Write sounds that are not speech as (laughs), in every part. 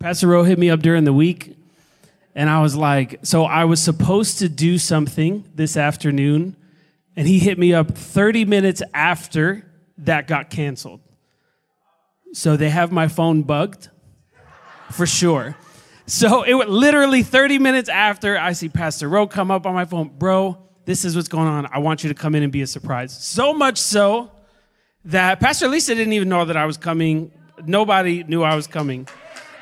Pastor Rowe hit me up during the week, and I was like, so I was supposed to do something this afternoon, and he hit me up 30 minutes after that got canceled. So they have my phone bugged for sure. So it literally 30 minutes after I see Pastor Rowe come up on my phone, bro, this is what's going on. I want you to come in and be a surprise. So much so that Pastor Lisa didn't even know that I was coming. Nobody knew I was coming.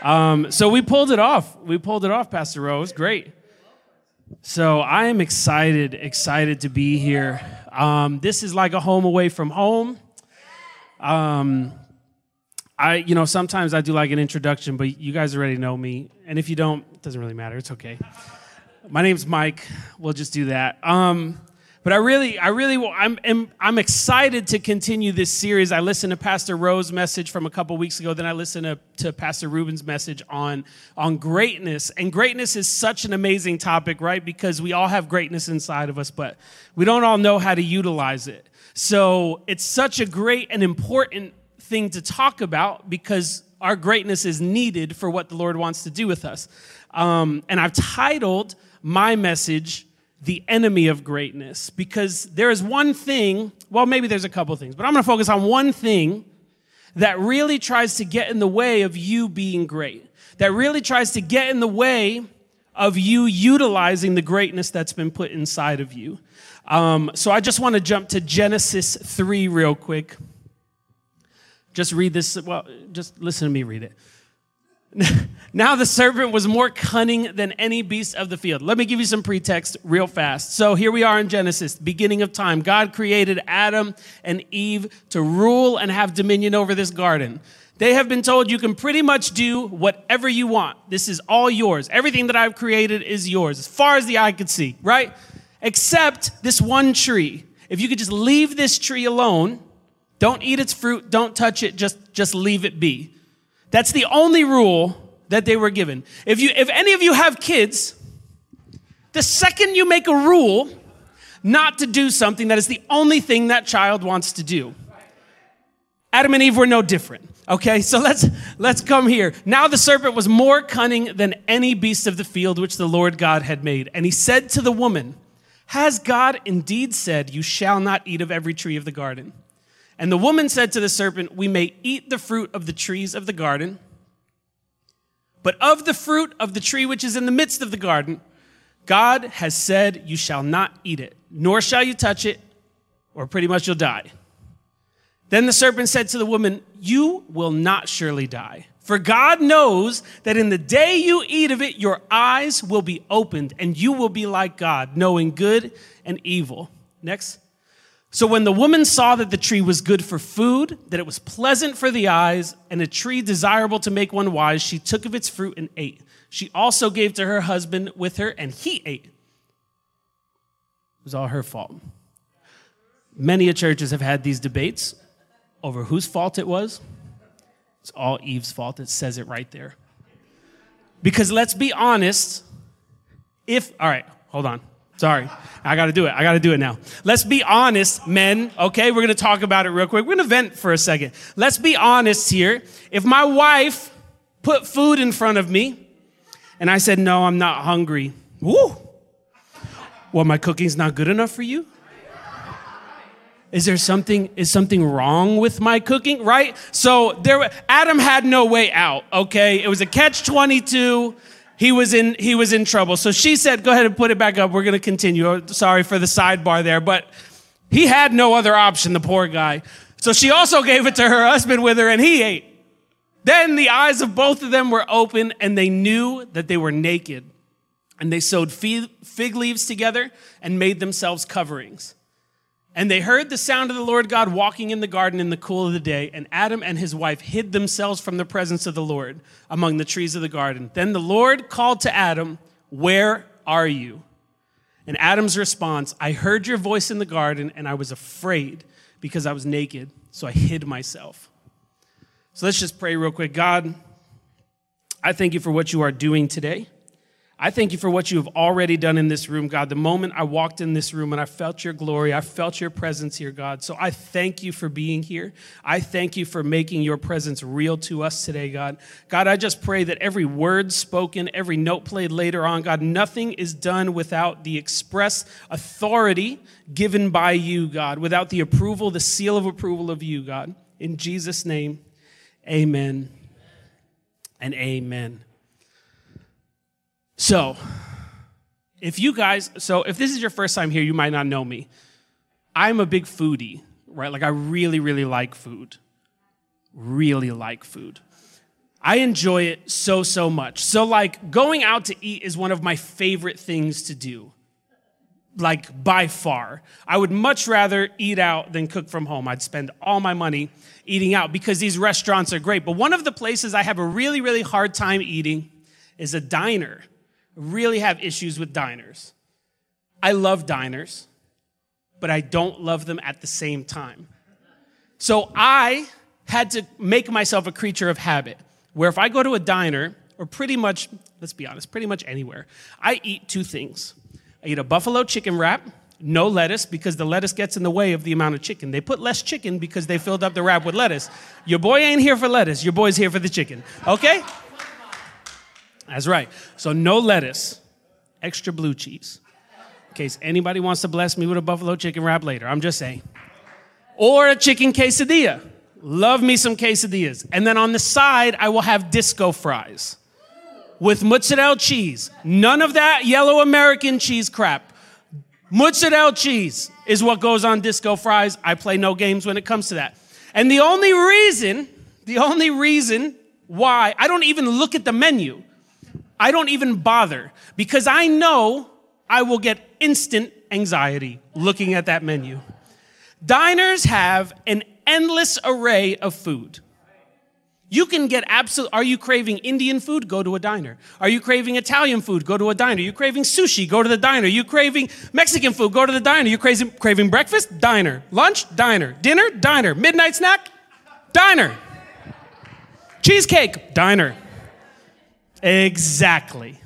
Um, so we pulled it off. We pulled it off, Pastor Rowe. It was great. So I am excited, excited to be here. Um, this is like a home away from home. Um, I, you know, sometimes I do like an introduction, but you guys already know me. And if you don't, it doesn't really matter. It's okay. My name's Mike. We'll just do that. Um, but I really, I really, I'm, I'm, I'm excited to continue this series. I listened to Pastor Rowe's message from a couple weeks ago. Then I listened to, to Pastor Ruben's message on, on greatness. And greatness is such an amazing topic, right? Because we all have greatness inside of us, but we don't all know how to utilize it. So it's such a great and important thing to talk about because our greatness is needed for what the Lord wants to do with us. Um, and I've titled my message, The Enemy of Greatness, because there is one thing, well, maybe there's a couple things, but I'm gonna focus on one thing that really tries to get in the way of you being great, that really tries to get in the way of you utilizing the greatness that's been put inside of you. Um, so I just want to jump to Genesis 3 real quick. Just read this. Well, just listen to me read it. (laughs) now the serpent was more cunning than any beast of the field. Let me give you some pretext real fast. So here we are in Genesis, beginning of time. God created Adam and Eve to rule and have dominion over this garden. They have been told you can pretty much do whatever you want. This is all yours. Everything that I've created is yours, as far as the eye could see, right? Except this one tree. If you could just leave this tree alone, don't eat its fruit, don't touch it, just, just leave it be. That's the only rule that they were given. If, you, if any of you have kids, the second you make a rule not to do something, that is the only thing that child wants to do. Adam and Eve were no different. Okay, so let's let's come here. Now the serpent was more cunning than any beast of the field which the Lord God had made. And he said to the woman, Has God indeed said, You shall not eat of every tree of the garden? And the woman said to the serpent, We may eat the fruit of the trees of the garden, but of the fruit of the tree which is in the midst of the garden, God has said, You shall not eat it, nor shall you touch it, or pretty much you'll die. Then the serpent said to the woman, You will not surely die. For God knows that in the day you eat of it, your eyes will be opened, and you will be like God, knowing good and evil. Next. So when the woman saw that the tree was good for food, that it was pleasant for the eyes, and a tree desirable to make one wise, she took of its fruit and ate. She also gave to her husband with her, and he ate. It was all her fault. Many churches have had these debates over whose fault it was. It's all Eve's fault. It says it right there. Because let's be honest, if, all right, hold on. Sorry. I got to do it. I got to do it now. Let's be honest, men, okay? We're going to talk about it real quick. We're going to vent for a second. Let's be honest here. If my wife put food in front of me and I said, no, I'm not hungry, woo, well, my cooking's not good enough for you? Is there something, is something wrong with my cooking, right? So there, Adam had no way out, okay? It was a catch 22 he was in he was in trouble. So she said, "Go ahead and put it back up. We're going to continue." Oh, sorry for the sidebar there, but he had no other option, the poor guy. So she also gave it to her husband with her and he ate. Then the eyes of both of them were open and they knew that they were naked. And they sewed fig leaves together and made themselves coverings. And they heard the sound of the Lord God walking in the garden in the cool of the day, and Adam and his wife hid themselves from the presence of the Lord among the trees of the garden. Then the Lord called to Adam, Where are you? And Adam's response, I heard your voice in the garden, and I was afraid because I was naked, so I hid myself. So let's just pray real quick. God, I thank you for what you are doing today. I thank you for what you have already done in this room, God. The moment I walked in this room and I felt your glory, I felt your presence here, God. So I thank you for being here. I thank you for making your presence real to us today, God. God, I just pray that every word spoken, every note played later on, God, nothing is done without the express authority given by you, God, without the approval, the seal of approval of you, God. In Jesus' name, amen and amen. So, if you guys, so if this is your first time here, you might not know me. I'm a big foodie, right? Like, I really, really like food. Really like food. I enjoy it so, so much. So, like, going out to eat is one of my favorite things to do. Like, by far. I would much rather eat out than cook from home. I'd spend all my money eating out because these restaurants are great. But one of the places I have a really, really hard time eating is a diner really have issues with diners. I love diners, but I don't love them at the same time. So I had to make myself a creature of habit, where if I go to a diner, or pretty much, let's be honest, pretty much anywhere, I eat two things. I eat a buffalo chicken wrap, no lettuce, because the lettuce gets in the way of the amount of chicken. They put less chicken because they filled up the wrap with lettuce. Your boy ain't here for lettuce, your boy's here for the chicken, okay? That's right. So no lettuce, extra blue cheese. In case anybody wants to bless me with a buffalo chicken wrap later, I'm just saying. Or a chicken quesadilla. Love me some quesadillas. And then on the side, I will have disco fries with mozzarella cheese. None of that yellow American cheese crap. Mozzarella cheese is what goes on disco fries. I play no games when it comes to that. And the only reason, the only reason why, I don't even look at the menu. I don't even bother because I know I will get instant anxiety looking at that menu. Diners have an endless array of food. You can get absolute. Are you craving Indian food? Go to a diner. Are you craving Italian food? Go to a diner. You craving sushi? Go to the diner. You craving Mexican food? Go to the diner. You craving, craving breakfast? Diner. Lunch? Diner. Dinner? Diner. Midnight snack? Diner. Cheesecake? Diner. Exactly.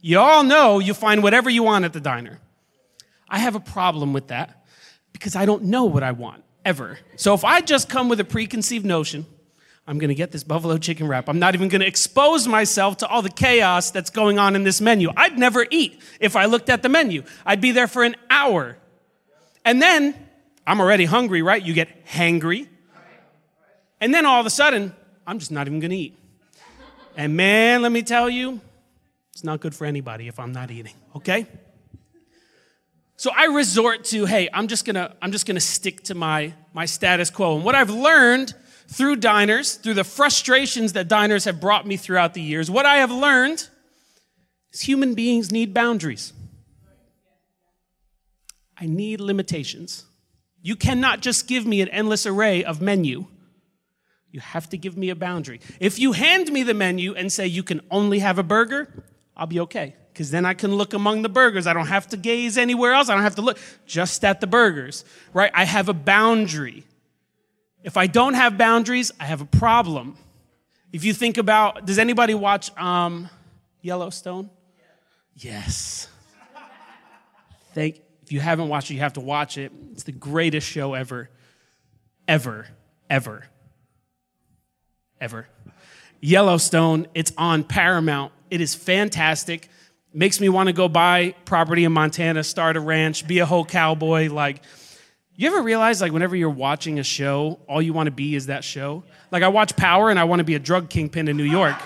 You all know you find whatever you want at the diner. I have a problem with that because I don't know what I want ever. So if I just come with a preconceived notion, I'm gonna get this buffalo chicken wrap. I'm not even gonna expose myself to all the chaos that's going on in this menu. I'd never eat if I looked at the menu. I'd be there for an hour. And then I'm already hungry, right? You get hangry. And then all of a sudden, I'm just not even gonna eat. And man, let me tell you, it's not good for anybody if I'm not eating, okay? So I resort to, hey, I'm just gonna, I'm just gonna stick to my, my status quo. And what I've learned through diners, through the frustrations that diners have brought me throughout the years, what I have learned is human beings need boundaries. I need limitations. You cannot just give me an endless array of menu. You have to give me a boundary. If you hand me the menu and say you can only have a burger, I'll be okay. Because then I can look among the burgers. I don't have to gaze anywhere else. I don't have to look just at the burgers, right? I have a boundary. If I don't have boundaries, I have a problem. If you think about, does anybody watch um, Yellowstone? Yes. Thank. If you haven't watched it, you have to watch it. It's the greatest show ever, ever, ever ever. Yellowstone, it's on Paramount. It is fantastic. Makes me want to go buy property in Montana, start a ranch, be a whole cowboy. Like, you ever realize, like, whenever you're watching a show, all you want to be is that show? Like, I watch Power and I want to be a drug kingpin in New York.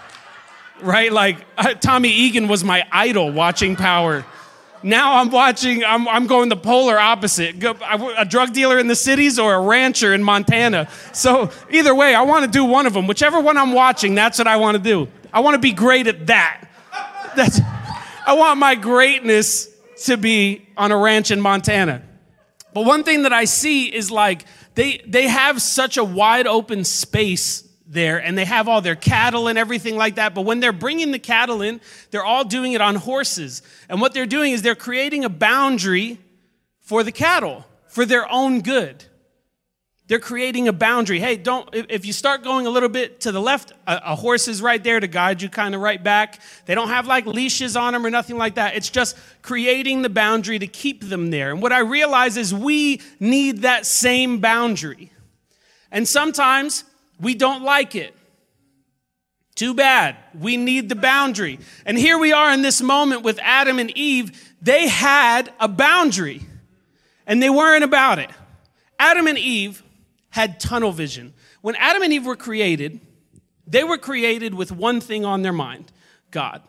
(laughs) right? Like, Tommy Egan was my idol watching Power. Now I'm watching, I'm, I'm going the polar opposite a drug dealer in the cities or a rancher in Montana. So either way, I want to do one of them. Whichever one I'm watching, that's what I want to do. I want to be great at that. That's, I want my greatness to be on a ranch in Montana. But one thing that I see is like they, they have such a wide open space there and they have all their cattle and everything like that. But when they're bringing the cattle in, they're all doing it on horses. And what they're doing is they're creating a boundary for the cattle for their own good. They're creating a boundary. Hey, don't, if you start going a little bit to the left, a, a horse is right there to guide you kind of right back. They don't have like leashes on them or nothing like that. It's just creating the boundary to keep them there. And what I realize is we need that same boundary. And sometimes we don't like it. Too bad. We need the boundary. And here we are in this moment with Adam and Eve. They had a boundary and they weren't about it. Adam and Eve had tunnel vision. When Adam and Eve were created, they were created with one thing on their mind God.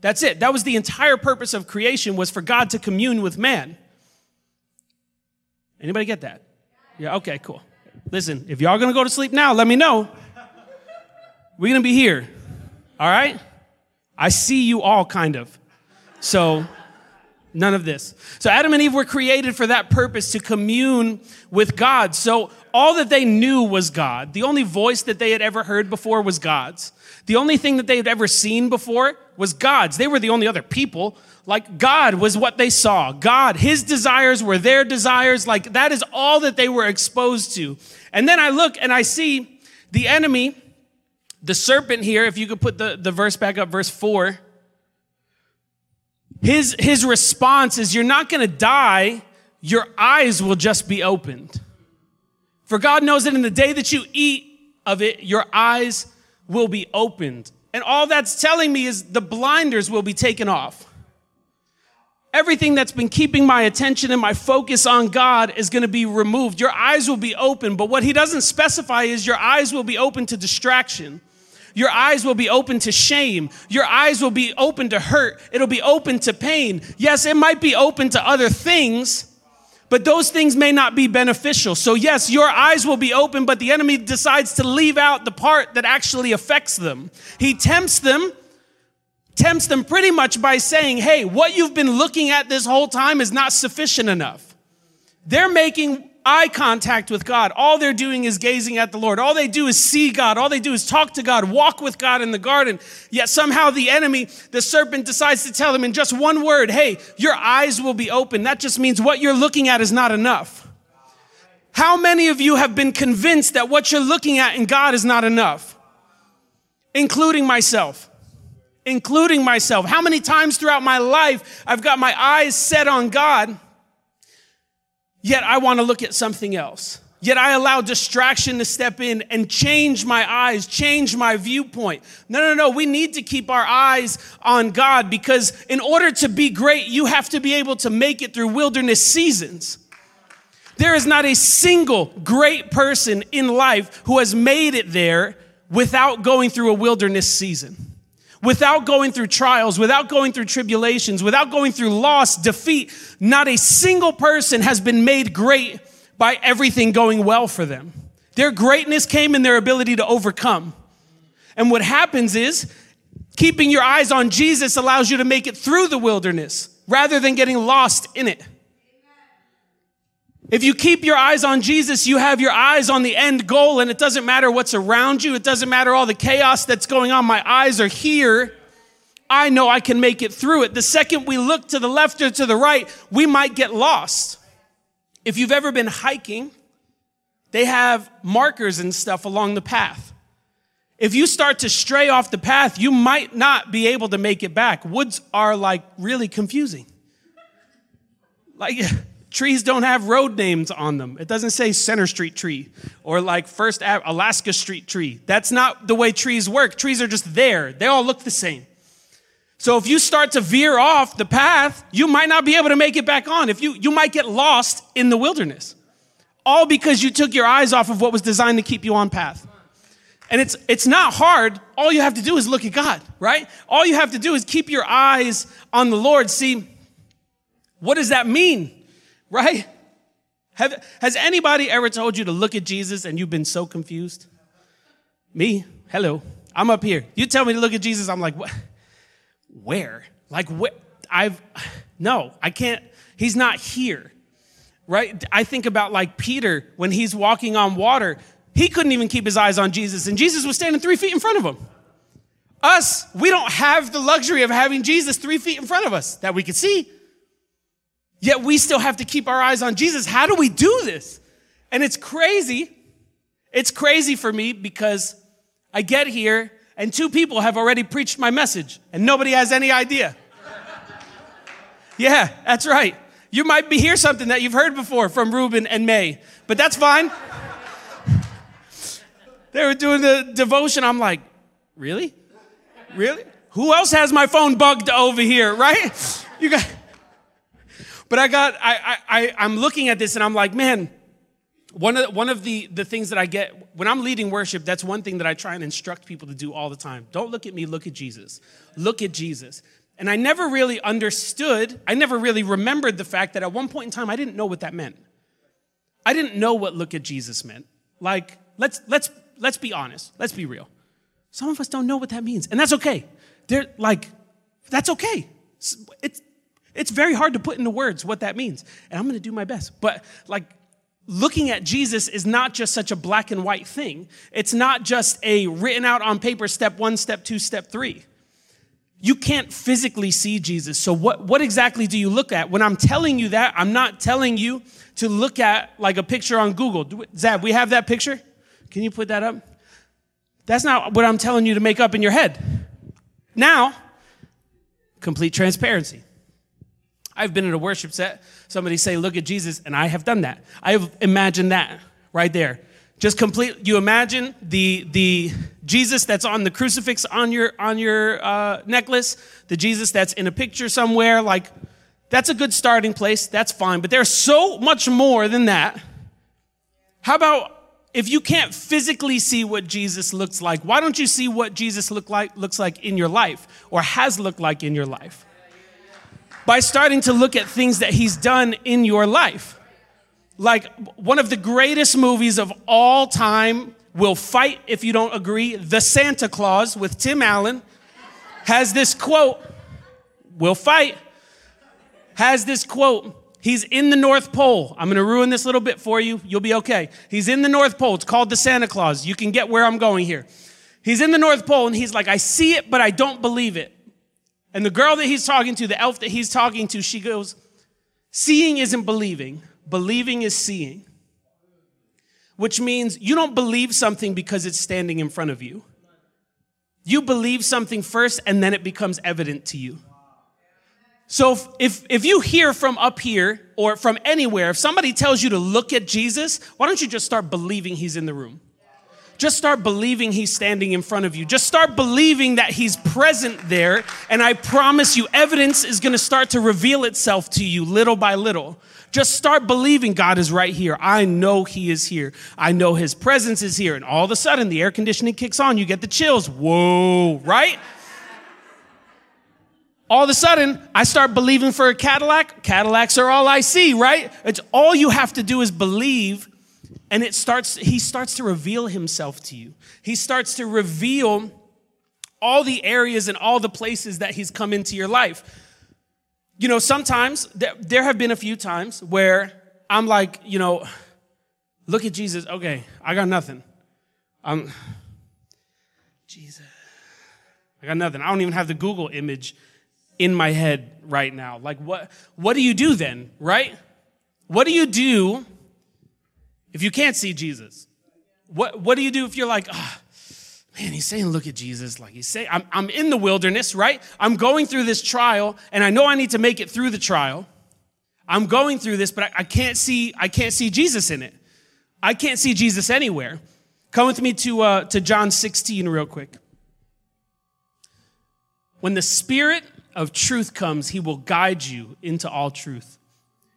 That's it. That was the entire purpose of creation was for God to commune with man. Anybody get that? Yeah, okay, cool. Listen, if y'all gonna go to sleep now, let me know. We're gonna be here. All right? I see you all kind of. So None of this. So Adam and Eve were created for that purpose to commune with God. So all that they knew was God. The only voice that they had ever heard before was God's. The only thing that they had ever seen before was God's. They were the only other people. Like God was what they saw. God, his desires were their desires. Like that is all that they were exposed to. And then I look and I see the enemy, the serpent here, if you could put the, the verse back up, verse four his, his response is, You're not going to die, your eyes will just be opened. For God knows that in the day that you eat of it, your eyes will be opened. And all that's telling me is the blinders will be taken off. Everything that's been keeping my attention and my focus on God is going to be removed. Your eyes will be open, but what he doesn't specify is your eyes will be open to distraction. Your eyes will be open to shame. Your eyes will be open to hurt. It'll be open to pain. Yes, it might be open to other things, but those things may not be beneficial. So, yes, your eyes will be open, but the enemy decides to leave out the part that actually affects them. He tempts them, tempts them pretty much by saying, Hey, what you've been looking at this whole time is not sufficient enough. They're making eye contact with God. All they're doing is gazing at the Lord. All they do is see God. All they do is talk to God, walk with God in the garden. Yet somehow the enemy, the serpent, decides to tell them in just one word, hey, your eyes will be open. That just means what you're looking at is not enough. How many of you have been convinced that what you're looking at in God is not enough? Including myself. Including myself. How many times throughout my life I've got my eyes set on God? Yet I want to look at something else. Yet I allow distraction to step in and change my eyes, change my viewpoint. No, no, no. We need to keep our eyes on God because in order to be great, you have to be able to make it through wilderness seasons. There is not a single great person in life who has made it there without going through a wilderness season without going through trials, without going through tribulations, without going through loss, defeat, not a single person has been made great by everything going well for them. Their greatness came in their ability to overcome. And what happens is, keeping your eyes on Jesus allows you to make it through the wilderness rather than getting lost in it. If you keep your eyes on Jesus, you have your eyes on the end goal, and it doesn't matter what's around you. It doesn't matter all the chaos that's going on. My eyes are here. I know I can make it through it. The second we look to the left or to the right, we might get lost. If you've ever been hiking, they have markers and stuff along the path. If you start to stray off the path, you might not be able to make it back. Woods are like really confusing. Like, (laughs) Trees don't have road names on them. It doesn't say Center Street tree or like First Alaska Street tree. That's not the way trees work. Trees are just there. They all look the same. So if you start to veer off the path, you might not be able to make it back on. If you you might get lost in the wilderness. All because you took your eyes off of what was designed to keep you on path. And it's it's not hard. All you have to do is look at God, right? All you have to do is keep your eyes on the Lord. See, what does that mean? Right? Have, has anybody ever told you to look at Jesus and you've been so confused? Me? Hello. I'm up here. You tell me to look at Jesus, I'm like, what? Where? Like, what? I've, no, I can't. He's not here, right? I think about like Peter when he's walking on water. He couldn't even keep his eyes on Jesus, and Jesus was standing three feet in front of him. Us, we don't have the luxury of having Jesus three feet in front of us that we could see. Yet we still have to keep our eyes on Jesus. How do we do this? And it's crazy. It's crazy for me because I get here and two people have already preached my message and nobody has any idea. yeah, that's right. You might be hear something that you've heard before from Ruben and May, but that's fine. (laughs) they were doing the devotion. I'm like, really? Really? Who else has my phone bugged over here, right? You got but I got I I I'm looking at this and I'm like, man, one of, one of the, the things that I get when I'm leading worship, that's one thing that I try and instruct people to do all the time. Don't look at me, look at Jesus. Look at Jesus. And I never really understood, I never really remembered the fact that at one point in time, I didn't know what that meant. I didn't know what look at Jesus meant. Like, let's, let's, let's be honest, let's be real. Some of us don't know what that means, and that's okay. They're like, that's okay. It's, it's very hard to put into words what that means, and I'm gonna do my best. But like, looking at Jesus is not just such a black and white thing. It's not just a written out on paper step one, step two, step three. You can't physically see Jesus. So, what, what exactly do you look at? When I'm telling you that, I'm not telling you to look at like a picture on Google. Zab, we have that picture? Can you put that up? That's not what I'm telling you to make up in your head. Now, complete transparency. I've been in a worship set. Somebody say, Look at Jesus, and I have done that. I've imagined that right there. Just complete. You imagine the the Jesus that's on the crucifix on your on your uh, necklace, the Jesus that's in a picture somewhere. Like that's a good starting place. That's fine. But there's so much more than that. How about if you can't physically see what Jesus looks like? Why don't you see what Jesus look like looks like in your life or has looked like in your life? By starting to look at things that he's done in your life. Like one of the greatest movies of all time will fight if you don't agree. The Santa Claus with Tim Allen has this quote, will fight, has this quote. He's in the North Pole. I'm going to ruin this little bit for you. You'll be okay. He's in the North Pole. It's called the Santa Claus. You can get where I'm going here. He's in the North Pole and he's like, I see it, but I don't believe it. And the girl that he's talking to, the elf that he's talking to, she goes, Seeing isn't believing, believing is seeing. Which means you don't believe something because it's standing in front of you. You believe something first and then it becomes evident to you. So if, if, if, you hear from up here or from anywhere, if somebody tells you to look at Jesus, why don't you just start believing he's in the room? Just start believing he's standing in front of you. Just start believing that he's present there. And I promise you, evidence is going to start to reveal itself to you little by little. Just start believing God is right here. I know He is here. I know His presence is here. And all of a sudden, the air conditioning kicks on. You get the chills. Whoa, right? All of a sudden, I start believing for a Cadillac. Cadillacs are all I see, right? It's all you have to do is believe and it starts he starts to reveal himself to you. He starts to reveal all the areas and all the places that he's come into your life. You know sometimes there, have been a few times where i'm like you know look at jesus. Okay i got nothing. I'm jesus. I got nothing. I don't even have the google image in my head right now. Like what what do you do then right? What do you do if you can't see Jesus, what, what do you do if you're like, oh, man, he's saying, look at Jesus. Like he's saying, I'm, I'm in the wilderness, right? I'm going through this trial, and I know I need to make it through the trial. I'm going through this, but I, I can't see, I can't see Jesus in it. I can't see Jesus anywhere. Come with me to, uh, to John 16 real quick. When the Spirit of truth comes, he will guide you into all truth.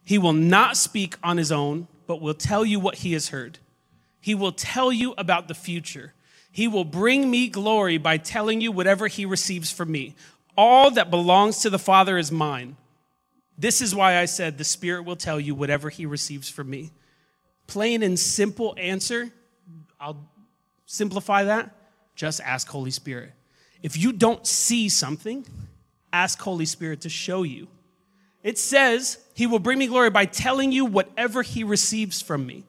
He will not speak on his own but will tell you what he has heard. He will tell you about the future. He will bring me glory by telling you whatever he receives from me. All that belongs to the Father is mine. This is why I said the Spirit will tell you whatever he receives from me. Plain and simple answer. I'll simplify that. Just ask Holy Spirit. If you don't see something, ask Holy Spirit to show you. It says, He will bring me glory by telling you whatever He receives from me.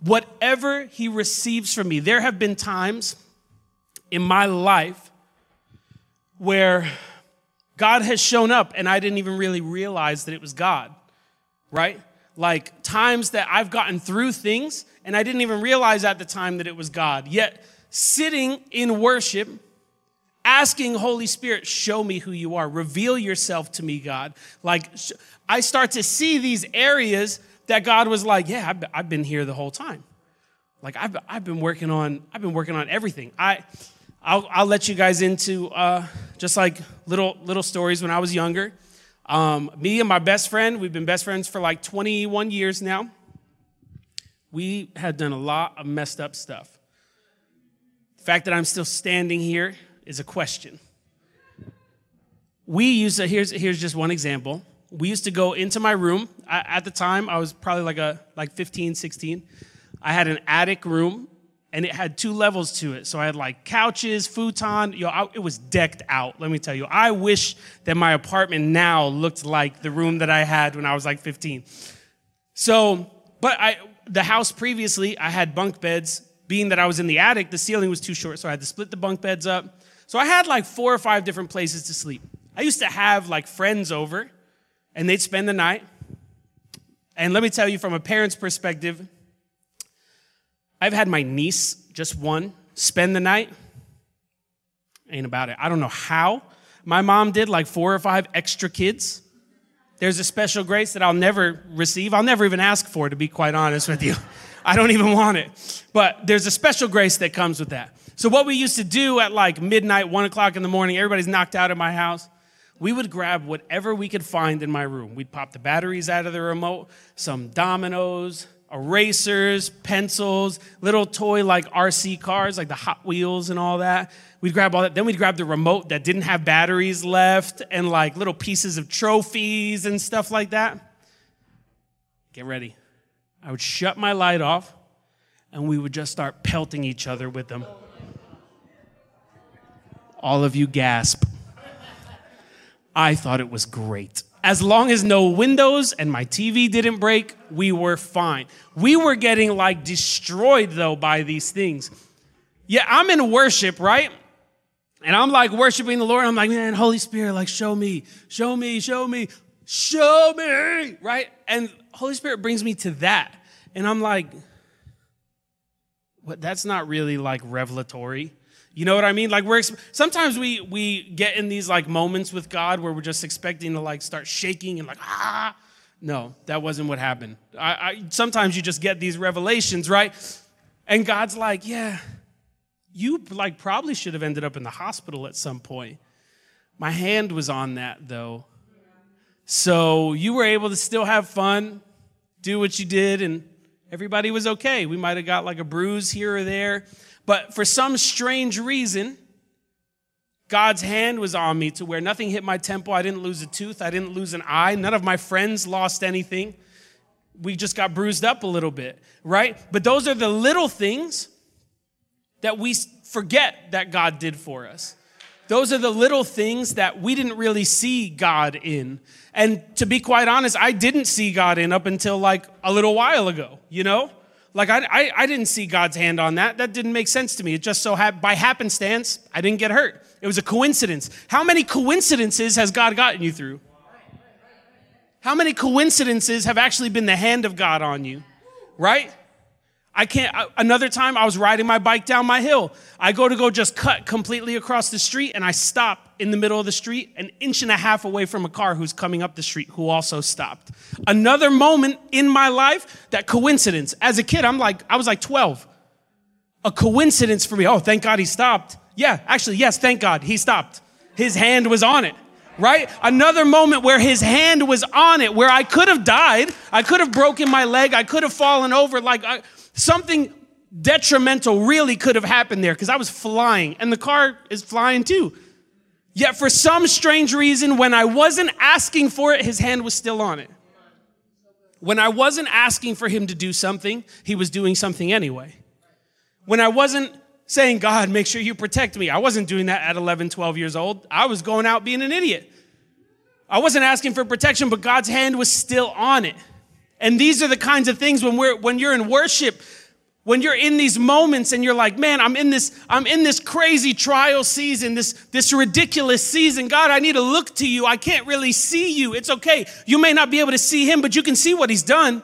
Whatever He receives from me. There have been times in my life where God has shown up and I didn't even really realize that it was God, right? like times that I've gotten through things and I didn't even realize at the time that it was God. Yet, sitting in worship, asking Holy Spirit, show me who you are, reveal yourself to me, God. Like, I start to see these areas that God was like, yeah, I've been here the whole time. Like, I've, I've been working on, I've been working on everything. I, I'll, I'll let you guys into uh, just like little little stories when I was younger. Um, me and my best friend, we've been best friends for like 21 years now. We had done a lot of messed up stuff. The fact that I'm still standing here is a question. We used to, here's, here's just one example. We used to go into my room. I, at the time, I was probably like a like 15, 16. I had an attic room and it had two levels to it. So I had like couches, futon. Yo, I, it was decked out. Let me tell you. I wish that my apartment now looked like the room that I had when I was like 15. So, but I, the house previously, I had bunk beds. Being that I was in the attic, the ceiling was too short, so I had to split the bunk beds up. So I had like four or five different places to sleep. I used to have like friends over, and they'd spend the night. And let me tell you, from a parent's perspective, I've had my niece, just one, spend the night. Ain't about it. I don't know how. My mom did like four or five extra kids. There's a special grace that I'll never receive. I'll never even ask for, to be quite honest with you. (laughs) I don't even want it. But there's a special grace that comes with that. So, what we used to do at like midnight, one o'clock in the morning, everybody's knocked out at my house. We would grab whatever we could find in my room. We'd pop the batteries out of the remote, some dominoes, erasers, pencils, little toy like RC cars, like the Hot Wheels and all that. We'd grab all that. Then we'd grab the remote that didn't have batteries left and like little pieces of trophies and stuff like that. Get ready. I would shut my light off and we would just start pelting each other with them. All of you gasp. I thought it was great as long as no windows and my TV didn't break, we were fine. We were getting like destroyed though by these things. Yeah, I'm in worship, right? And I'm like worshiping the Lord. I'm like, man, Holy Spirit, like, show me, show me, show me, show me, right? And Holy Spirit brings me to that. And I'm like, what? That's not really like revelatory. You know what I mean? Like we're sometimes we we get in these like moments with God where we're just expecting to like start shaking and like ah. No, that wasn't what happened. I, I sometimes you just get these revelations, right? And God's like, yeah, you like probably should have ended up in the hospital at some point. My hand was on that though. So you were able to still have fun, do what you did, and everybody was okay. We might have got like a bruise here or there. But for some strange reason, God's hand was on me to where nothing hit my temple. I didn't lose a tooth. I didn't lose an eye. None of my friends lost anything. We just got bruised up a little bit, right? But those are the little things that we forget that God did for us. Those are the little things that we didn't really see God in. And to be quite honest, I didn't see God in up until like a little while ago, you know? Like, I, I, I, didn't see God's hand on that. That didn't make sense to me. It just so happened, by happenstance, I didn't get hurt. It was a coincidence. How many coincidences has God gotten you through? How many coincidences have actually been the hand of God on you? Right? I can't, another time I was riding my bike down my hill. I go to go just cut completely across the street and I stop in the middle of the street, an inch and a half away from a car who's coming up the street who also stopped. Another moment in my life, that coincidence. As a kid, I'm like, I was like 12. A coincidence for me. Oh, thank God he stopped. Yeah, actually, yes, thank God he stopped. His hand was on it right? Another moment where his hand was on it, where I could have died. I could have broken my leg. I could have fallen over. Like, I, Something detrimental really could have happened there because I was flying and the car is flying too. Yet for some strange reason, when I wasn't asking for it, his hand was still on it. When I wasn't asking for him to do something, he was doing something anyway. When I wasn't saying, God, make sure you protect me, I wasn't doing that at 11, 12 years old. I was going out being an idiot. I wasn't asking for protection, but God's hand was still on it. And these are the kinds of things when we're when you're in worship, when you're in these moments and you're like man i'm in this i'm in this crazy trial season this this ridiculous season. God i need to look to you. I can't really see you. It's okay. You may not be able to see him but you can see what he's done.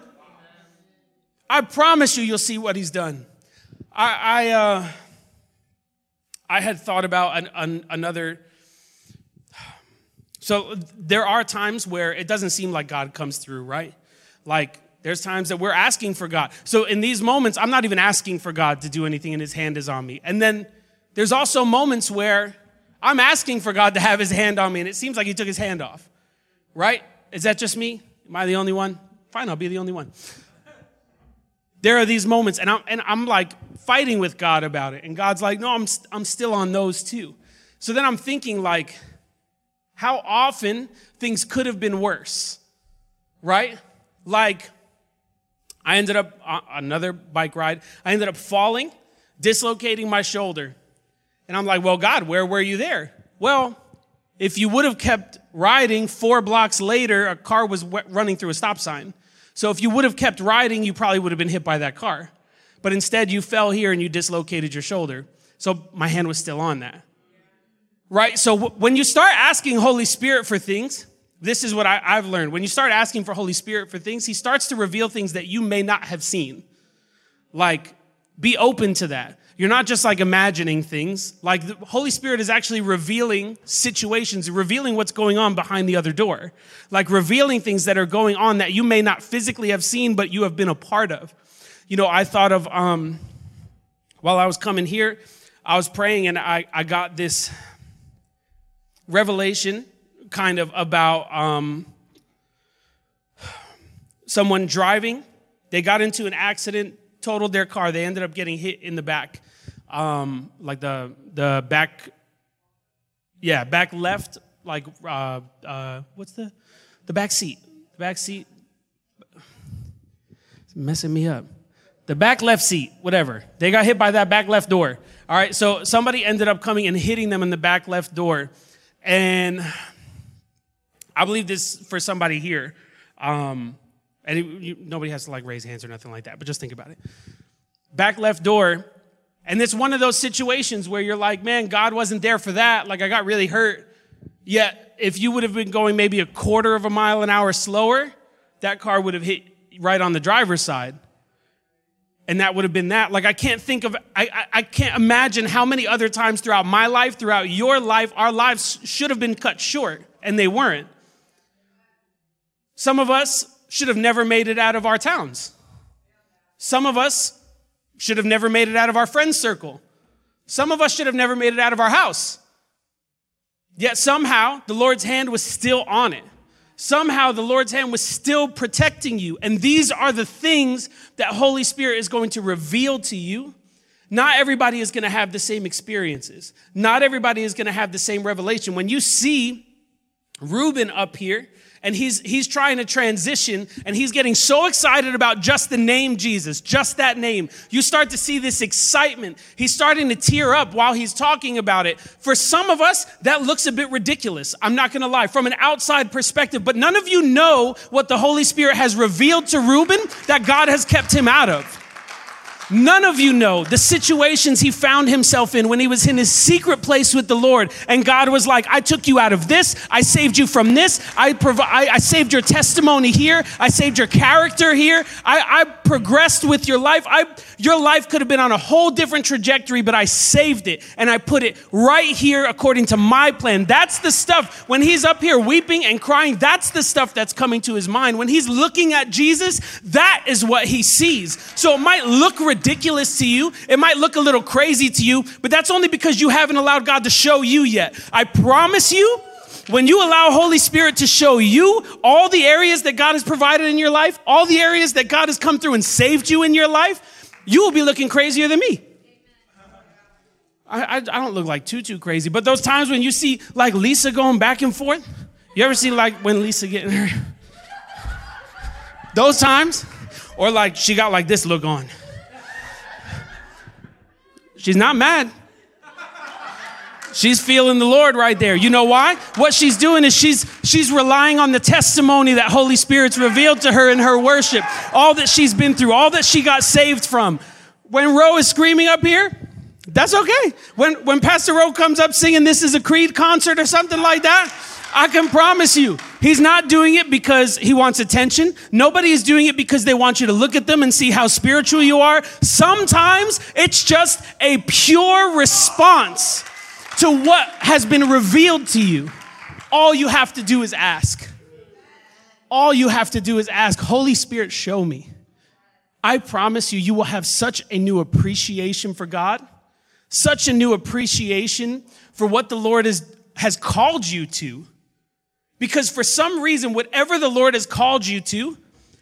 I promise you you'll see what he's done. I i uh i had thought about an, an, another so there are times where it doesn't seem like god comes through right like there's times that we're asking for God. So in these moments, I'm not even asking for God to do anything and his hand is on me. And then there's also moments where I'm asking for God to have his hand on me and it seems like he took his hand off. Right? Is that just me? Am I the only one? Fine, I'll be the only one. There are these moments and I'm, and I'm like fighting with God about it. And God's like, no, I'm, I'm still on those too. So then I'm thinking like, how often things could have been worse, right? Like, I ended up, uh, another bike ride, I ended up falling, dislocating my shoulder. And I'm like, well, God, where were you there? Well, if you would have kept riding, four blocks later, a car was running through a stop sign. So if you would have kept riding, you probably would have been hit by that car. But instead, you fell here and you dislocated your shoulder. So my hand was still on that. Right? So w- when you start asking Holy Spirit for things, this is what I, have learned. When you start asking for Holy Spirit for things, He starts to reveal things that you may not have seen. Like, be open to that. You're not just like imagining things. Like, the Holy Spirit is actually revealing situations, revealing what's going on behind the other door. Like, revealing things that are going on that you may not physically have seen, but you have been a part of. You know, I thought of, um, while I was coming here, I was praying and I, I got this revelation kind of about um, someone driving. They got into an accident, totaled their car. They ended up getting hit in the back, um, like the the back, yeah, back left, like uh, uh, what's the the back seat? The back seat. It's messing me up. The back left seat, whatever. They got hit by that back left door. All right, so somebody ended up coming and hitting them in the back left door. And I believe this for somebody here. Um, and it, you, nobody has to like raise hands or nothing like that, but just think about it. Back left door, and it's one of those situations where you're like, man, God wasn't there for that. Like, I got really hurt. Yet, if you would have been going maybe a quarter of a mile an hour slower, that car would have hit right on the driver's side. And that would have been that. Like, I can't think of, I, I, I can't imagine how many other times throughout my life, throughout your life, our lives should have been cut short, and they weren't. Some of us should have never made it out of our towns. Some of us should have never made it out of our friend circle. Some of us should have never made it out of our house. Yet somehow the Lord's hand was still on it. Somehow the Lord's hand was still protecting you. And these are the things that Holy Spirit is going to reveal to you. Not everybody is going to have the same experiences. Not everybody is going to have the same revelation. When you see Reuben up here, and he's he's trying to transition and he's getting so excited about just the name Jesus, just that name. You start to see this excitement. He's starting to tear up while he's talking about it. For some of us, that looks a bit ridiculous. I'm not going to lie from an outside perspective, but none of you know what the Holy Spirit has revealed to Reuben that God has kept him out of. None of you know the situations he found himself in when he was in his secret place with the Lord. And God was like, I took you out of this. I saved you from this. I, prov- I, I saved your testimony here. I saved your character here. I, I progressed with your life. I, your life could have been on a whole different trajectory, but I saved it and I put it right here according to my plan. That's the stuff when he's up here weeping and crying. That's the stuff that's coming to his mind. When he's looking at Jesus, that is what he sees. So it might look ridiculous ridiculous to you. It might look a little crazy to you, but that's only because you haven't allowed God to show you yet. I promise you, when you allow Holy Spirit to show you all the areas that God has provided in your life, all the areas that God has come through and saved you in your life, you will be looking crazier than me. I, I, I, don't look like too, too crazy, but those times when you see like Lisa going back and forth, you ever see like when Lisa getting her? Those times, or like she got like this look on. She's not mad. She's feeling the Lord right there. You know why? What she's doing is she's she's relying on the testimony that Holy Spirit's revealed to her in her worship. All that she's been through, all that she got saved from. When Rowe is screaming up here, that's okay. When, when Pastor Rowe comes up singing This is a Creed concert or something like that, I can promise you, he's not doing it because he wants attention. Nobody is doing it because they want you to look at them and see how spiritual you are. Sometimes it's just a pure response to what has been revealed to you. All you have to do is ask. All you have to do is ask, Holy Spirit, show me. I promise you, you will have such a new appreciation for God, such a new appreciation for what the Lord is, has called you to. Because for some reason, whatever the Lord has called you to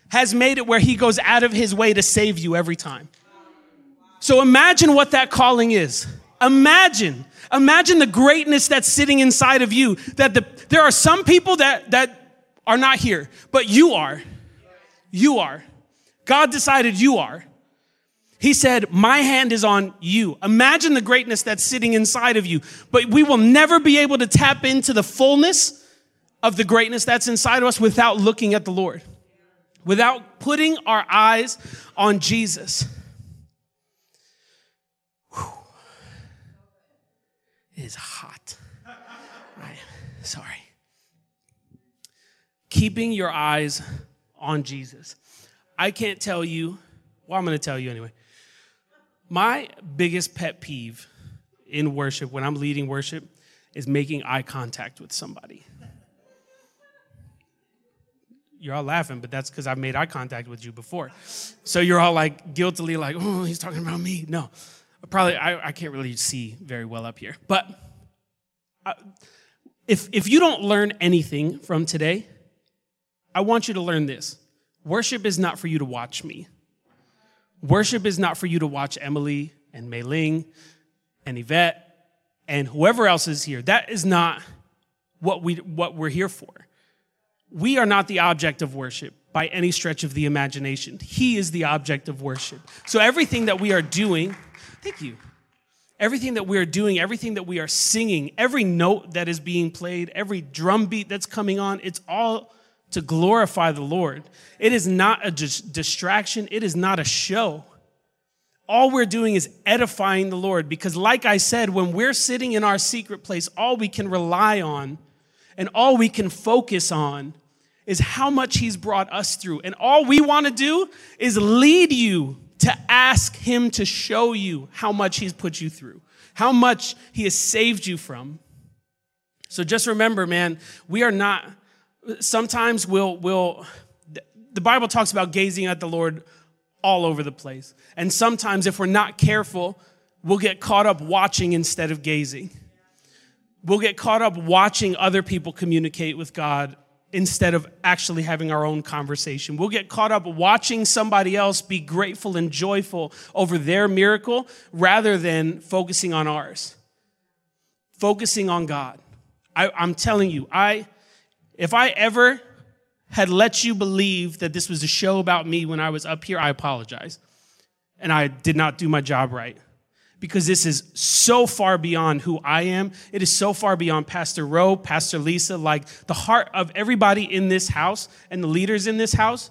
has made it where He goes out of His way to save you every time. So imagine what that calling is. Imagine. Imagine the greatness that's sitting inside of you. That the, there are some people that, that are not here, but you are. You are. God decided you are. He said, My hand is on you. Imagine the greatness that's sitting inside of you. But we will never be able to tap into the fullness of the greatness that's inside of us without looking at the Lord, without putting our eyes on Jesus. It is hot. Sorry. Keeping your eyes on Jesus. I can't tell you, well, I'm going to tell you anyway. My biggest pet peeve in worship, when I'm leading worship, is making eye contact with somebody. You're all laughing, but that's because I've made eye contact with you before. So you're all like guiltily like, oh, he's talking about me. No, probably I, I can't really see very well up here. But uh, if, if you don't learn anything from today, I want you to learn this. Worship is not for you to watch me. Worship is not for you to watch Emily and Mei Ling and Yvette and whoever else is here. That is not what, we, what we're here for. We are not the object of worship by any stretch of the imagination. He is the object of worship. So everything that we are doing, thank you. Everything that we are doing, everything that we are singing, every note that is being played, every drum beat that's coming on, it's all to glorify the Lord. It is not a distraction, it is not a show. All we're doing is edifying the Lord because, like I said, when we're sitting in our secret place, all we can rely on and all we can focus on is how much He's brought us through. And all we want to do is lead you to ask Him to show you how much He's put you through, how much He has saved you from. So just remember, man, we are not sometimes we'll, we'll, the Bible talks about gazing at the Lord all over the place. And sometimes, if we're not careful, we'll get caught up watching instead of gazing. We'll get caught up watching other people communicate with God instead of actually having our own conversation. We'll get caught up watching somebody else be grateful and joyful over their miracle rather than focusing on ours, focusing on God. I, am telling you, I if I ever had let you believe that this was a show about me when I was up here, I apologize. And I did not do my job right. Because this is so far beyond who I am. It is so far beyond Pastor Rowe, Pastor Lisa, like the heart of everybody in this house and the leaders in this house.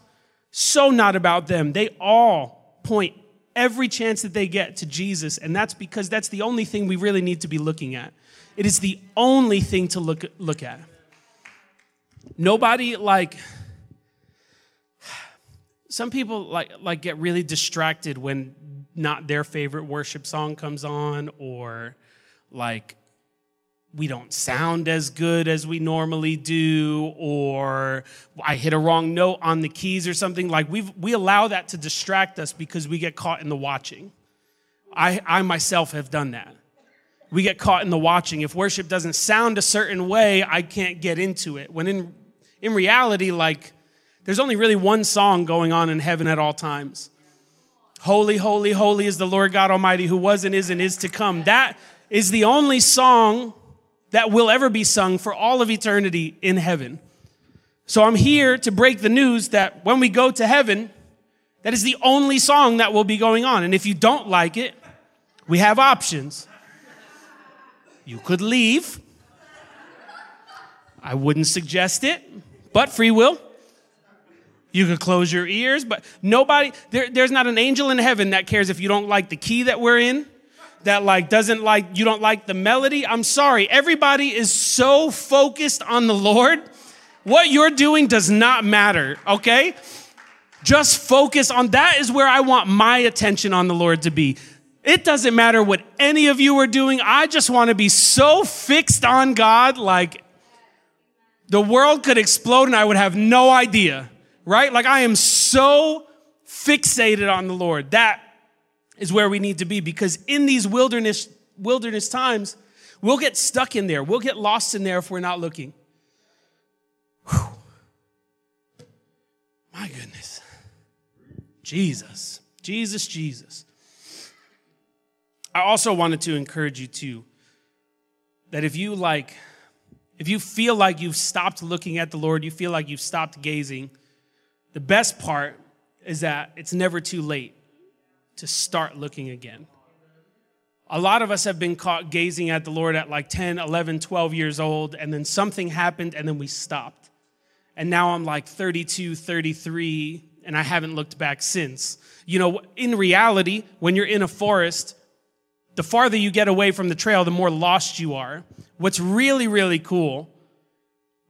So not about them. They all point every chance that they get to Jesus. And that's because that's the only thing we really need to be looking at. It is the only thing to look, look at. Nobody like some people like like get really distracted when not their favorite worship song comes on or like we don't sound as good as we normally do or i hit a wrong note on the keys or something. Like we we allow that to distract us because we get caught in the watching. I i myself have done that. We get caught in the watching. If worship doesn't sound a certain way i can't get into it. When in in reality, like, there's only really one song going on in heaven at all times. Holy, holy, holy is the Lord God Almighty who was and is and is to come. That is the only song that will ever be sung for all of eternity in heaven. So I'm here to break the news that when we go to heaven, that is the only song that will be going on. And if you don't like it, we have options. You could leave. I wouldn't suggest it but free will. You could close your ears, but nobody, there, there's not an angel in heaven that cares if you don't like the key that we're in, that like doesn't like, you don't like the melody. I'm sorry. Everybody is so focused on the Lord. What you're doing does not matter, okay? Just focus on that is where I want my attention on the Lord to be. It doesn't matter what any of you are doing. I just want to be so fixed on God, like the world could explode and I would have no idea right? Like I am so fixated on the Lord. That is where we need to be because in these wilderness wilderness times, we'll get stuck in there. We'll get lost in there if we're not looking. Whew. My goodness. Jesus. Jesus, Jesus. I also wanted to encourage you too that if you like if you feel like you've stopped looking at the Lord, you feel like you've stopped gazing, the best part is that it's never too late to start looking again. A lot of us have been caught gazing at the Lord at like 10, 11, 12 years old, and then something happened and then we stopped. And now I'm like 32, 33, and I haven't looked back since. You know, in reality, when you're in a forest, the farther you get away from the trail, the more lost you are. What's really, really cool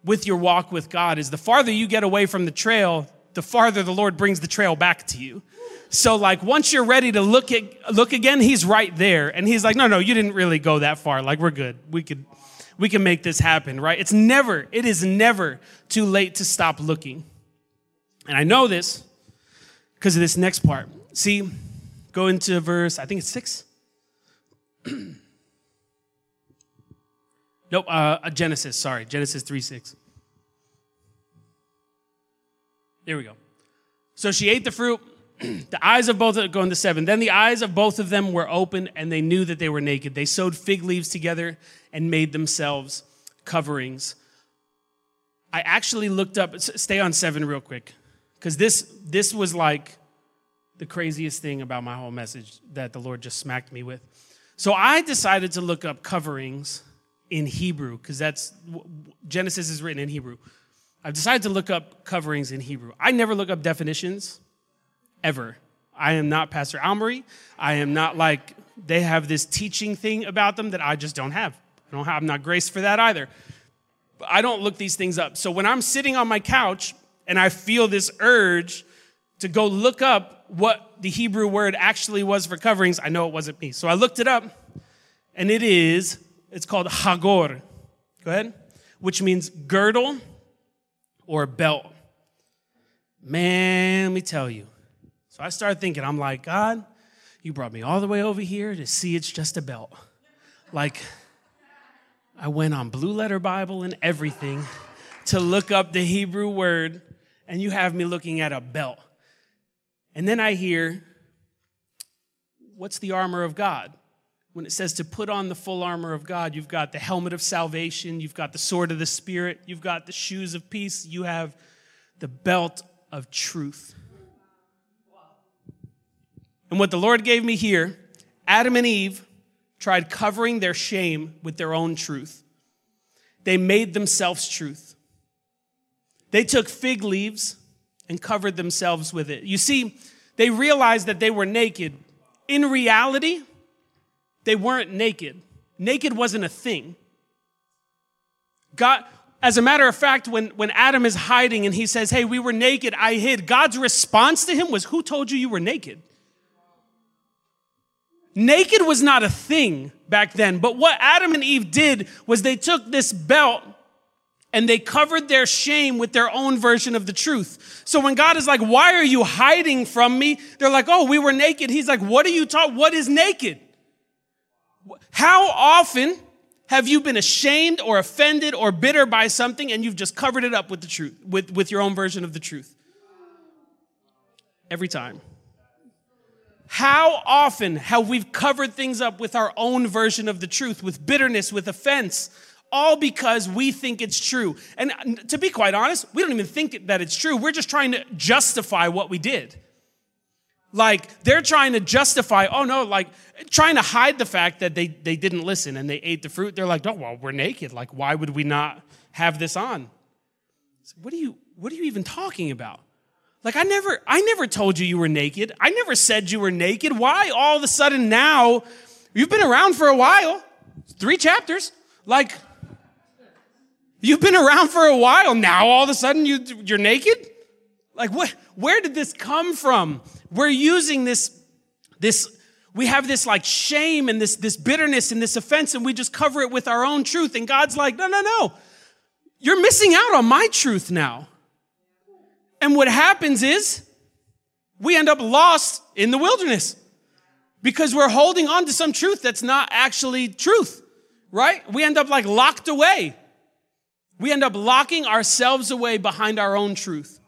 with your walk with God is the farther you get away from the trail, the farther the Lord brings the trail back to you. So like once you're ready to look at look again, he's right there. And he's like, no, no, you didn't really go that far. Like we're good. We could we can make this happen, right? It's never, it is never too late to stop looking. And I know this because of this next part. See, go into verse, I think it's six. (clears throat) nope, uh, Genesis, sorry, Genesis 3 6. There we go. So she ate the fruit. (clears throat) the eyes of both, of them going to seven. Then the eyes of both of them were open, and they knew that they were naked. They sewed fig leaves together and made themselves coverings. I actually looked up, stay on seven real quick, because this, this was like the craziest thing about my whole message that the Lord just smacked me with. So I decided to look up coverings in Hebrew, because that's Genesis is written in Hebrew. I've decided to look up coverings in Hebrew. I never look up definitions, ever. I am not Pastor Almery. I am not like they have this teaching thing about them that I just don't have. I don't have, I'm not graced for that either. But I don't look these things up. So when I'm sitting on my couch and I feel this urge to go look up what the Hebrew word actually was for coverings, I know it wasn't me. So I looked it up, and it is, it's called hagor. Go ahead. Which means girdle or a belt. Man, let me tell you. So I started thinking, I'm like, God, you brought me all the way over here to see it's just a belt. Like, I went on Blue Letter Bible and everything to look up the Hebrew word, and you have me looking at a belt. And then I hear, what's the armor of God? When it says to put on the full armor of God, you've got the helmet of salvation, you've got the sword of the Spirit, you've got the shoes of peace, you have the belt of truth. And what the Lord gave me here, Adam and Eve tried covering their shame with their own truth. They made themselves truth. They took fig leaves and covered themselves with it. You see, they realized that they were naked. In reality, they weren't naked. Naked wasn't a thing. God, as a matter of fact, when, when Adam is hiding and he says, Hey, we were naked, I hid, God's response to him was, Who told you you were naked? Naked was not a thing back then, but what Adam and Eve did was they took this belt and they covered their shame with their own version of the truth. So when God is like, Why are you hiding from me? They're like, Oh, we were naked. He's like, What are you talking? What is naked? How often have you been ashamed or offended or bitter by something and you've just covered it up with the truth, with, with your own version of the truth? Every time. How often have we covered things up with our own version of the truth, with bitterness, with offense, all because we think it's true? And to be quite honest, we don't even think that it's true. We're just trying to justify what we did. Like they're trying to justify, oh no, like trying to hide the fact that they, they didn't listen and they ate the fruit. They're like, oh, well, we're naked. Like, why would we not have this on? So what are you what are you even talking about? Like I never I never told you you were naked. I never said you were naked. Why all of a sudden now you've been around for a while. 3 chapters. Like you've been around for a while. Now all of a sudden you you're naked? Like what where did this come from? We're using this this we have this like shame and this this bitterness and this offense and we just cover it with our own truth and God's like, "No, no, no. You're missing out on my truth now." And what happens is we end up lost in the wilderness because we're holding on to some truth that's not actually truth, right? We end up like locked away. We end up locking ourselves away behind our own truth.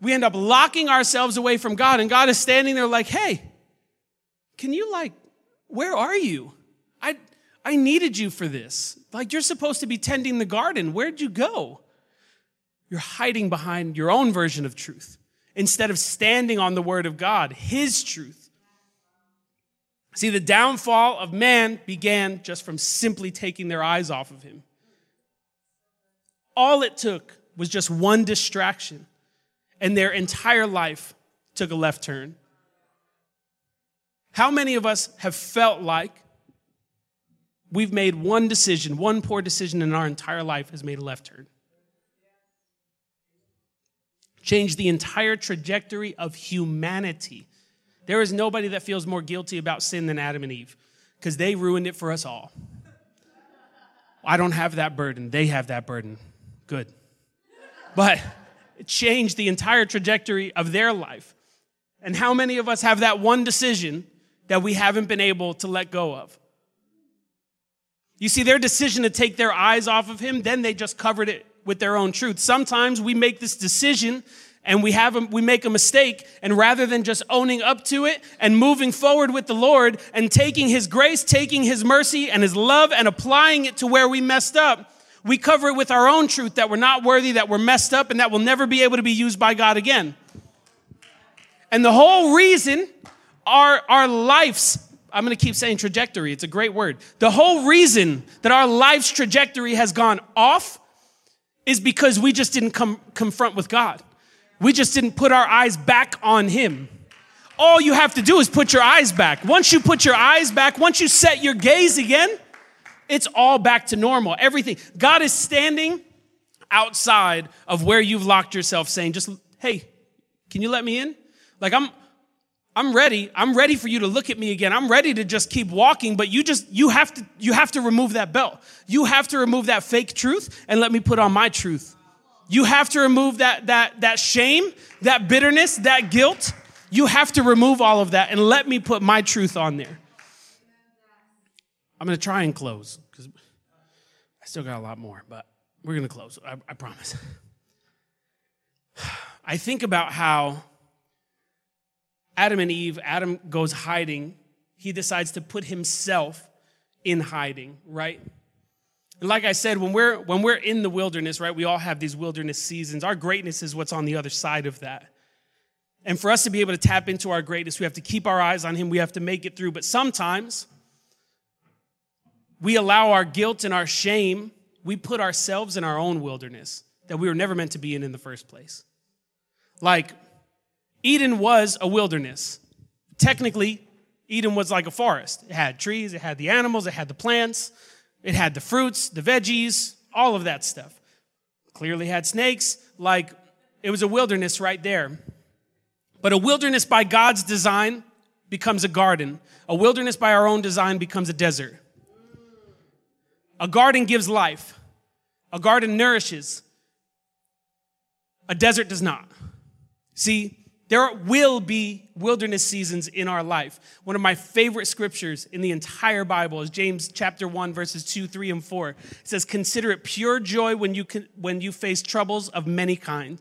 We end up locking ourselves away from God, and God is standing there like, hey, can you like, where are you? I, I needed you for this. Like, you're supposed to be tending the garden. Where'd you go? You're hiding behind your own version of truth instead of standing on the word of God, his truth. See, the downfall of man began just from simply taking their eyes off of him. All it took was just one distraction, and their entire life took a left turn. How many of us have felt like we've made one decision, one poor decision in our entire life has made a left turn? changed the entire trajectory of humanity. There is nobody that feels more guilty about sin than Adam and Eve because they ruined it for us all. I don't have that burden. They have that burden. Good. But changed the entire trajectory of their life. And how many of us have that one decision that we haven't been able to let go of? You see, their decision to take their eyes off of him, then they just covered it with their own truth. Sometimes we make this decision and we have a, we make a mistake and rather than just owning up to it and moving forward with the Lord and taking his grace, taking his mercy and his love and applying it to where we messed up, we cover it with our own truth that we're not worthy, that we're messed up and that we'll never be able to be used by God again. And the whole reason our our lives I'm to keep saying trajectory. It's a great word. The whole reason that our life's trajectory has gone off is because we just didn't come confront with God. We just didn't put our eyes back on Him. All you have to do is put your eyes back. Once you put your eyes back, once you set your gaze again, it's all back to normal. Everything. God is standing outside of where you've locked yourself, saying, just, hey, can you let me in? Like, I'm, I'm ready. I'm ready for you to look at me again. I'm ready to just keep walking, but you just you have to you have to remove that belt. You have to remove that fake truth and let me put on my truth. You have to remove that that that shame, that bitterness, that guilt. You have to remove all of that and let me put my truth on there. I'm going to try and close because I still got a lot more, but we're going to close. I, I promise. (sighs) I think about how Adam and Eve, Adam goes hiding. He decides to put himself in hiding, right? And like I said, when we're when we're in the wilderness, right, we all have these wilderness seasons. Our greatness is what's on the other side of that. And for us to be able to tap into our greatness, we have to keep our eyes on him. We have to make it through. But sometimes we allow our guilt and our shame, we put ourselves in our own wilderness that we were never meant to be in in the first place. Like Eden was a wilderness. Technically, Eden was like a forest. It had trees, it had the animals, it had the plants, it had the fruits, the veggies, all of that stuff. Clearly had snakes, like it was a wilderness right there. But a wilderness by God's design becomes a garden. A wilderness by our own design becomes a desert. A garden gives life. A garden nourishes. A desert does not. See, there will be wilderness seasons in our life. One of my favorite scriptures in the entire Bible is James chapter 1 verses 2, 3 and 4. It says consider it pure joy when you when you face troubles of many kind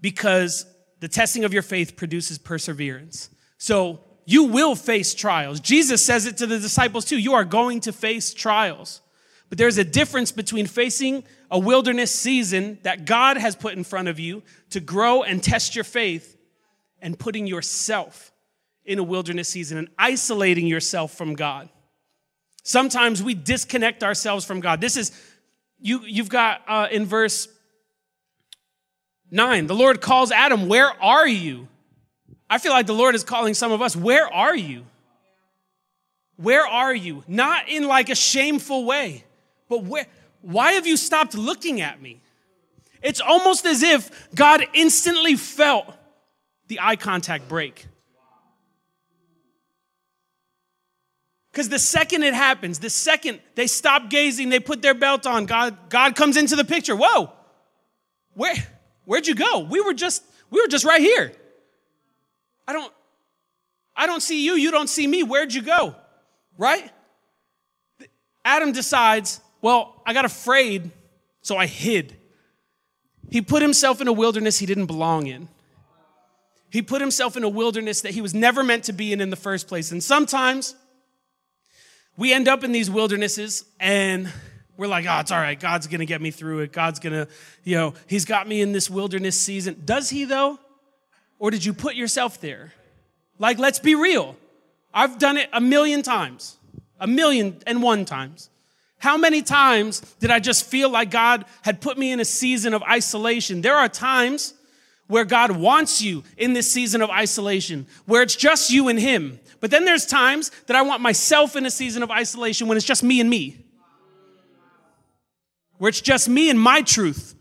because the testing of your faith produces perseverance. So, you will face trials. Jesus says it to the disciples too. You are going to face trials. But there's a difference between facing a wilderness season that God has put in front of you to grow and test your faith and putting yourself in a wilderness season and isolating yourself from God. Sometimes we disconnect ourselves from God. This is, you, you've got uh, in verse Nine, the Lord calls Adam, Where are you? I feel like the Lord is calling some of us, Where are you? Where are you? Not in like a shameful way, but where, why have you stopped looking at me? It's almost as if God instantly felt the eye contact break. Because the second it happens, the second they stop gazing, they put their belt on, God, God comes into the picture. Whoa, where, where'd you go? We were just, we were just right here. I don't, I don't see you, you don't see me. Where'd you go? Right? Adam decides, well, I got afraid, so I hid. He put himself in a wilderness he didn't belong in. He put himself in a wilderness that he was never meant to be in in the first place. And sometimes we end up in these wildernesses and we're like, oh, it's all right. God's going to get me through it. God's going to, you know, He's got me in this wilderness season. Does He, though? Or did you put yourself there? Like, let's be real. I've done it a million times, a million and one times. How many times did I just feel like God had put me in a season of isolation? There are times where God wants you in this season of isolation, where it's just you and Him. But then there's times that I want myself in a season of isolation when it's just me and me, where it's just me and my truth,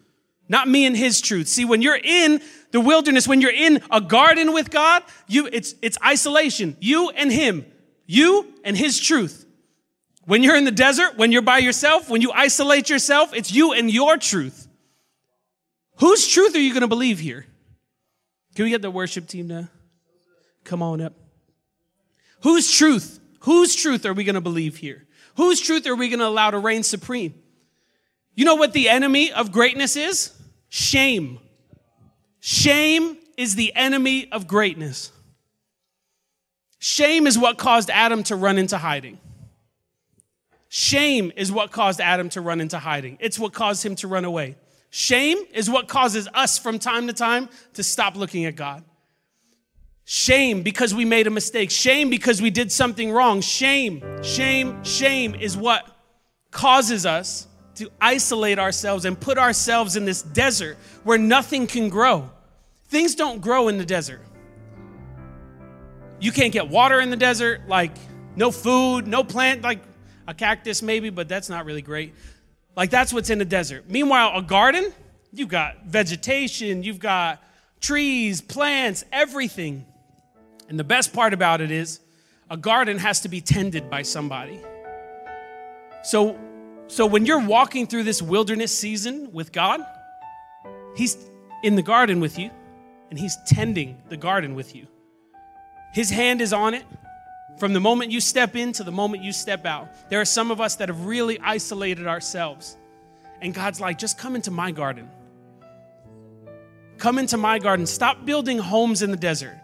not me and His truth. See, when you're in the wilderness, when you're in a garden with God, you, it's, it's isolation. You and Him. You and His truth. When you're in the desert, when you're by yourself, when you isolate yourself, it's you and your truth. Whose truth are you going to believe here? Can we get the worship team to come on up? Whose truth? Whose truth are we going to believe here? Whose truth are we going to allow to reign supreme? You know what the enemy of greatness is? Shame. Shame is the enemy of greatness. Shame is what caused Adam to run into hiding. Shame is what caused Adam to run into hiding. It's what caused him to run away. Shame is what causes us from time to time to stop looking at God. Shame because we made a mistake. Shame because we did something wrong. Shame, shame, shame is what causes us to isolate ourselves and put ourselves in this desert where nothing can grow. Things don't grow in the desert. You can't get water in the desert, like no food, no plant, like a cactus maybe, but that's not really great. Like that's what's in the desert. Meanwhile, a garden, you've got vegetation, you've got trees, plants, everything. And the best part about it is a garden has to be tended by somebody. So so when you're walking through this wilderness season with God, he's in the garden with you and he's tending the garden with you. His hand is on it. From the moment you step in to the moment you step out, there are some of us that have really isolated ourselves. And God's like, just come into my garden. Come into my garden. Stop building homes in the desert.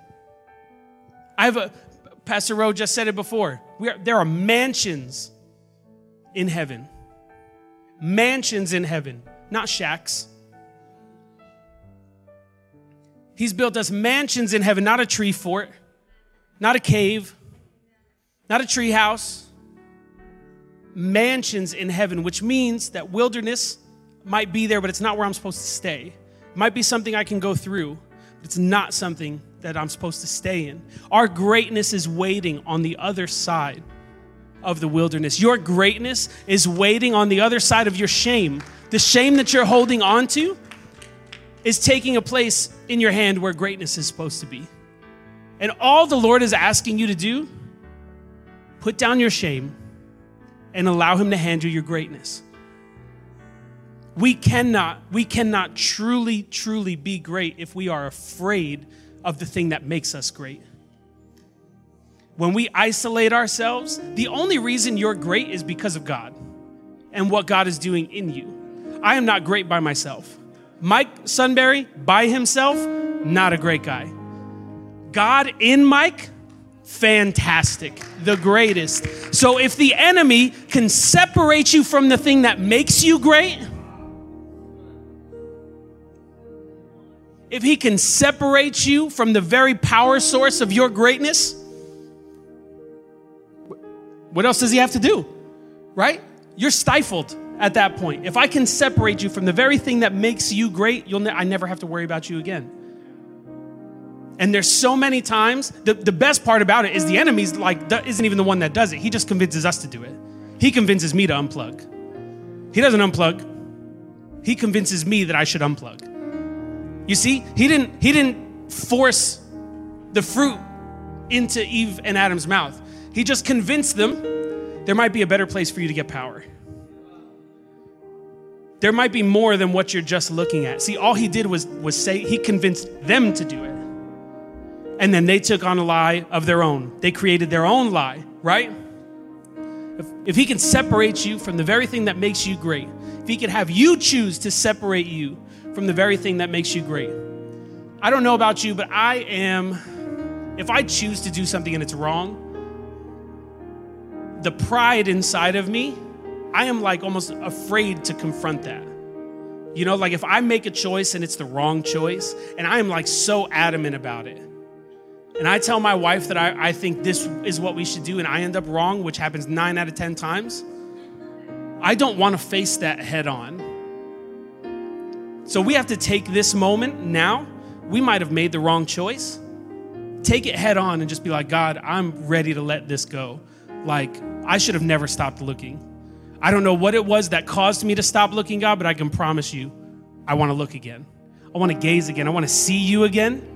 I have a, Pastor Rowe just said it before. We are, there are mansions in heaven. Mansions in heaven, not shacks. He's built us mansions in heaven, not a tree fort, not a cave not a tree house, mansions in heaven, which means that wilderness might be there, but it's not where I'm supposed to stay. It might be something I can go through, but it's not something that I'm supposed to stay in. Our greatness is waiting on the other side of the wilderness. Your greatness is waiting on the other side of your shame. The shame that you're holding on to is taking a place in your hand where greatness is supposed to be. And all the Lord is asking you to do Put down your shame and allow him to handle your greatness. We cannot, we cannot truly, truly be great if we are afraid of the thing that makes us great. When we isolate ourselves, the only reason you're great is because of God and what God is doing in you. I am not great by myself. Mike Sunbury by himself, not a great guy. God in Mike, fantastic, the greatest. So if the enemy can separate you from the thing that makes you great, if he can separate you from the very power source of your greatness, what else does he have to do? Right? You're stifled at that point. If I can separate you from the very thing that makes you great, you'll ne- I never have to worry about you again. And there's so many times, the, the best part about it is the enemy's like, isn't even the one that does it. He just convinces us to do it. He convinces me to unplug. He doesn't unplug. He convinces me that I should unplug. You see, he didn't, he didn't force the fruit into Eve and Adam's mouth. He just convinced them there might be a better place for you to get power. There might be more than what you're just looking at. See, all he did was, was say, he convinced them to do it. And then they took on a lie of their own. They created their own lie, right? If, if he can separate you from the very thing that makes you great, if he can have you choose to separate you from the very thing that makes you great. I don't know about you, but I am, if I choose to do something and it's wrong, the pride inside of me, I am like almost afraid to confront that. You know, like if I make a choice and it's the wrong choice, and I am like so adamant about it, and I tell my wife that I, I think this is what we should do, and I end up wrong, which happens nine out of 10 times, I don't want to face that head on. So we have to take this moment now. We might have made the wrong choice. Take it head on and just be like, God, I'm ready to let this go. Like, I should have never stopped looking. I don't know what it was that caused me to stop looking, God, but I can promise you, I want to look again. I want to gaze again. I want to see you again.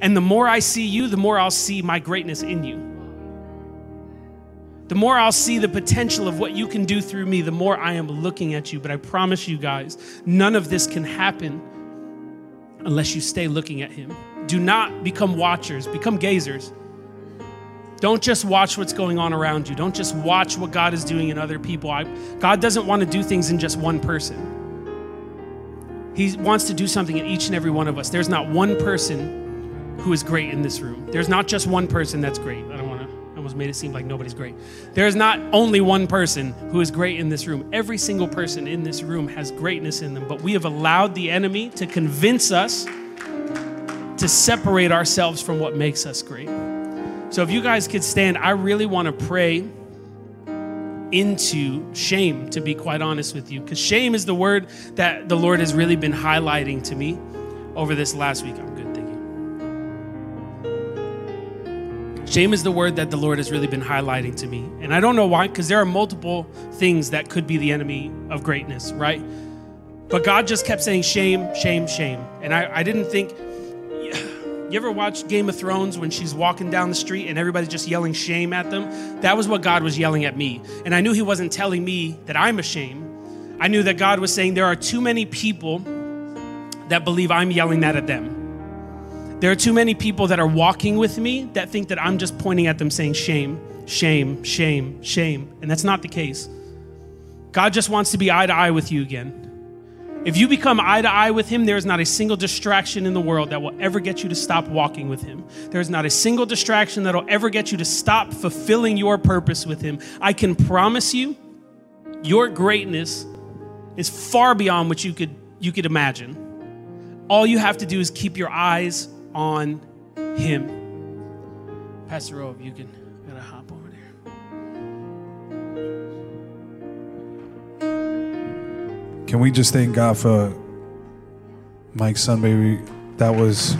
And the more I see you, the more I'll see my greatness in you the more I'll see the potential of what you can do through me, the more I am looking at you. But I promise you guys, none of this can happen unless you stay looking at Him. Do not become watchers, become gazers. Don't just watch what's going on around you. Don't just watch what God is doing in other people. I, God doesn't want to do things in just one person. He wants to do something in each and every one of us. There's not one person who is great in this room. There's not just one person that's great I don't want to, I almost made it seem like nobody's great. There's not only one person who is great in this room. Every single person in this room has greatness in them, but we have allowed the enemy to convince us to separate ourselves from what makes us great. So if you guys could stand, I really want to pray into shame, to be quite honest with you, because shame is the word that the Lord has really been highlighting to me over this last week. Shame is the word that the Lord has really been highlighting to me. And I don't know why, because there are multiple things that could be the enemy of greatness, right? But God just kept saying shame, shame, shame. And I, I didn't think. (sighs) You ever watch Game of Thrones when she's walking down the street and everybody's just yelling shame at them? That was what God was yelling at me. And I knew He wasn't telling me that I'm ashamed. I knew that God was saying there are too many people that believe I'm yelling that at them. There are too many people that are walking with me that think that I'm just pointing at them saying shame, shame, shame, shame. And that's not the case. God just wants to be eye to eye with you again. If you become eye to eye with Him, there is not a single distraction in the world that will ever get you to stop walking with Him. There is not a single distraction that will ever get you to stop fulfilling your purpose with Him. I can promise you, your greatness is far beyond what you could, you could imagine. All you have to do is keep your eyes on him. Pastor Ove, you can gotta hop over there. Can we just thank God for Mike Sunbury? That was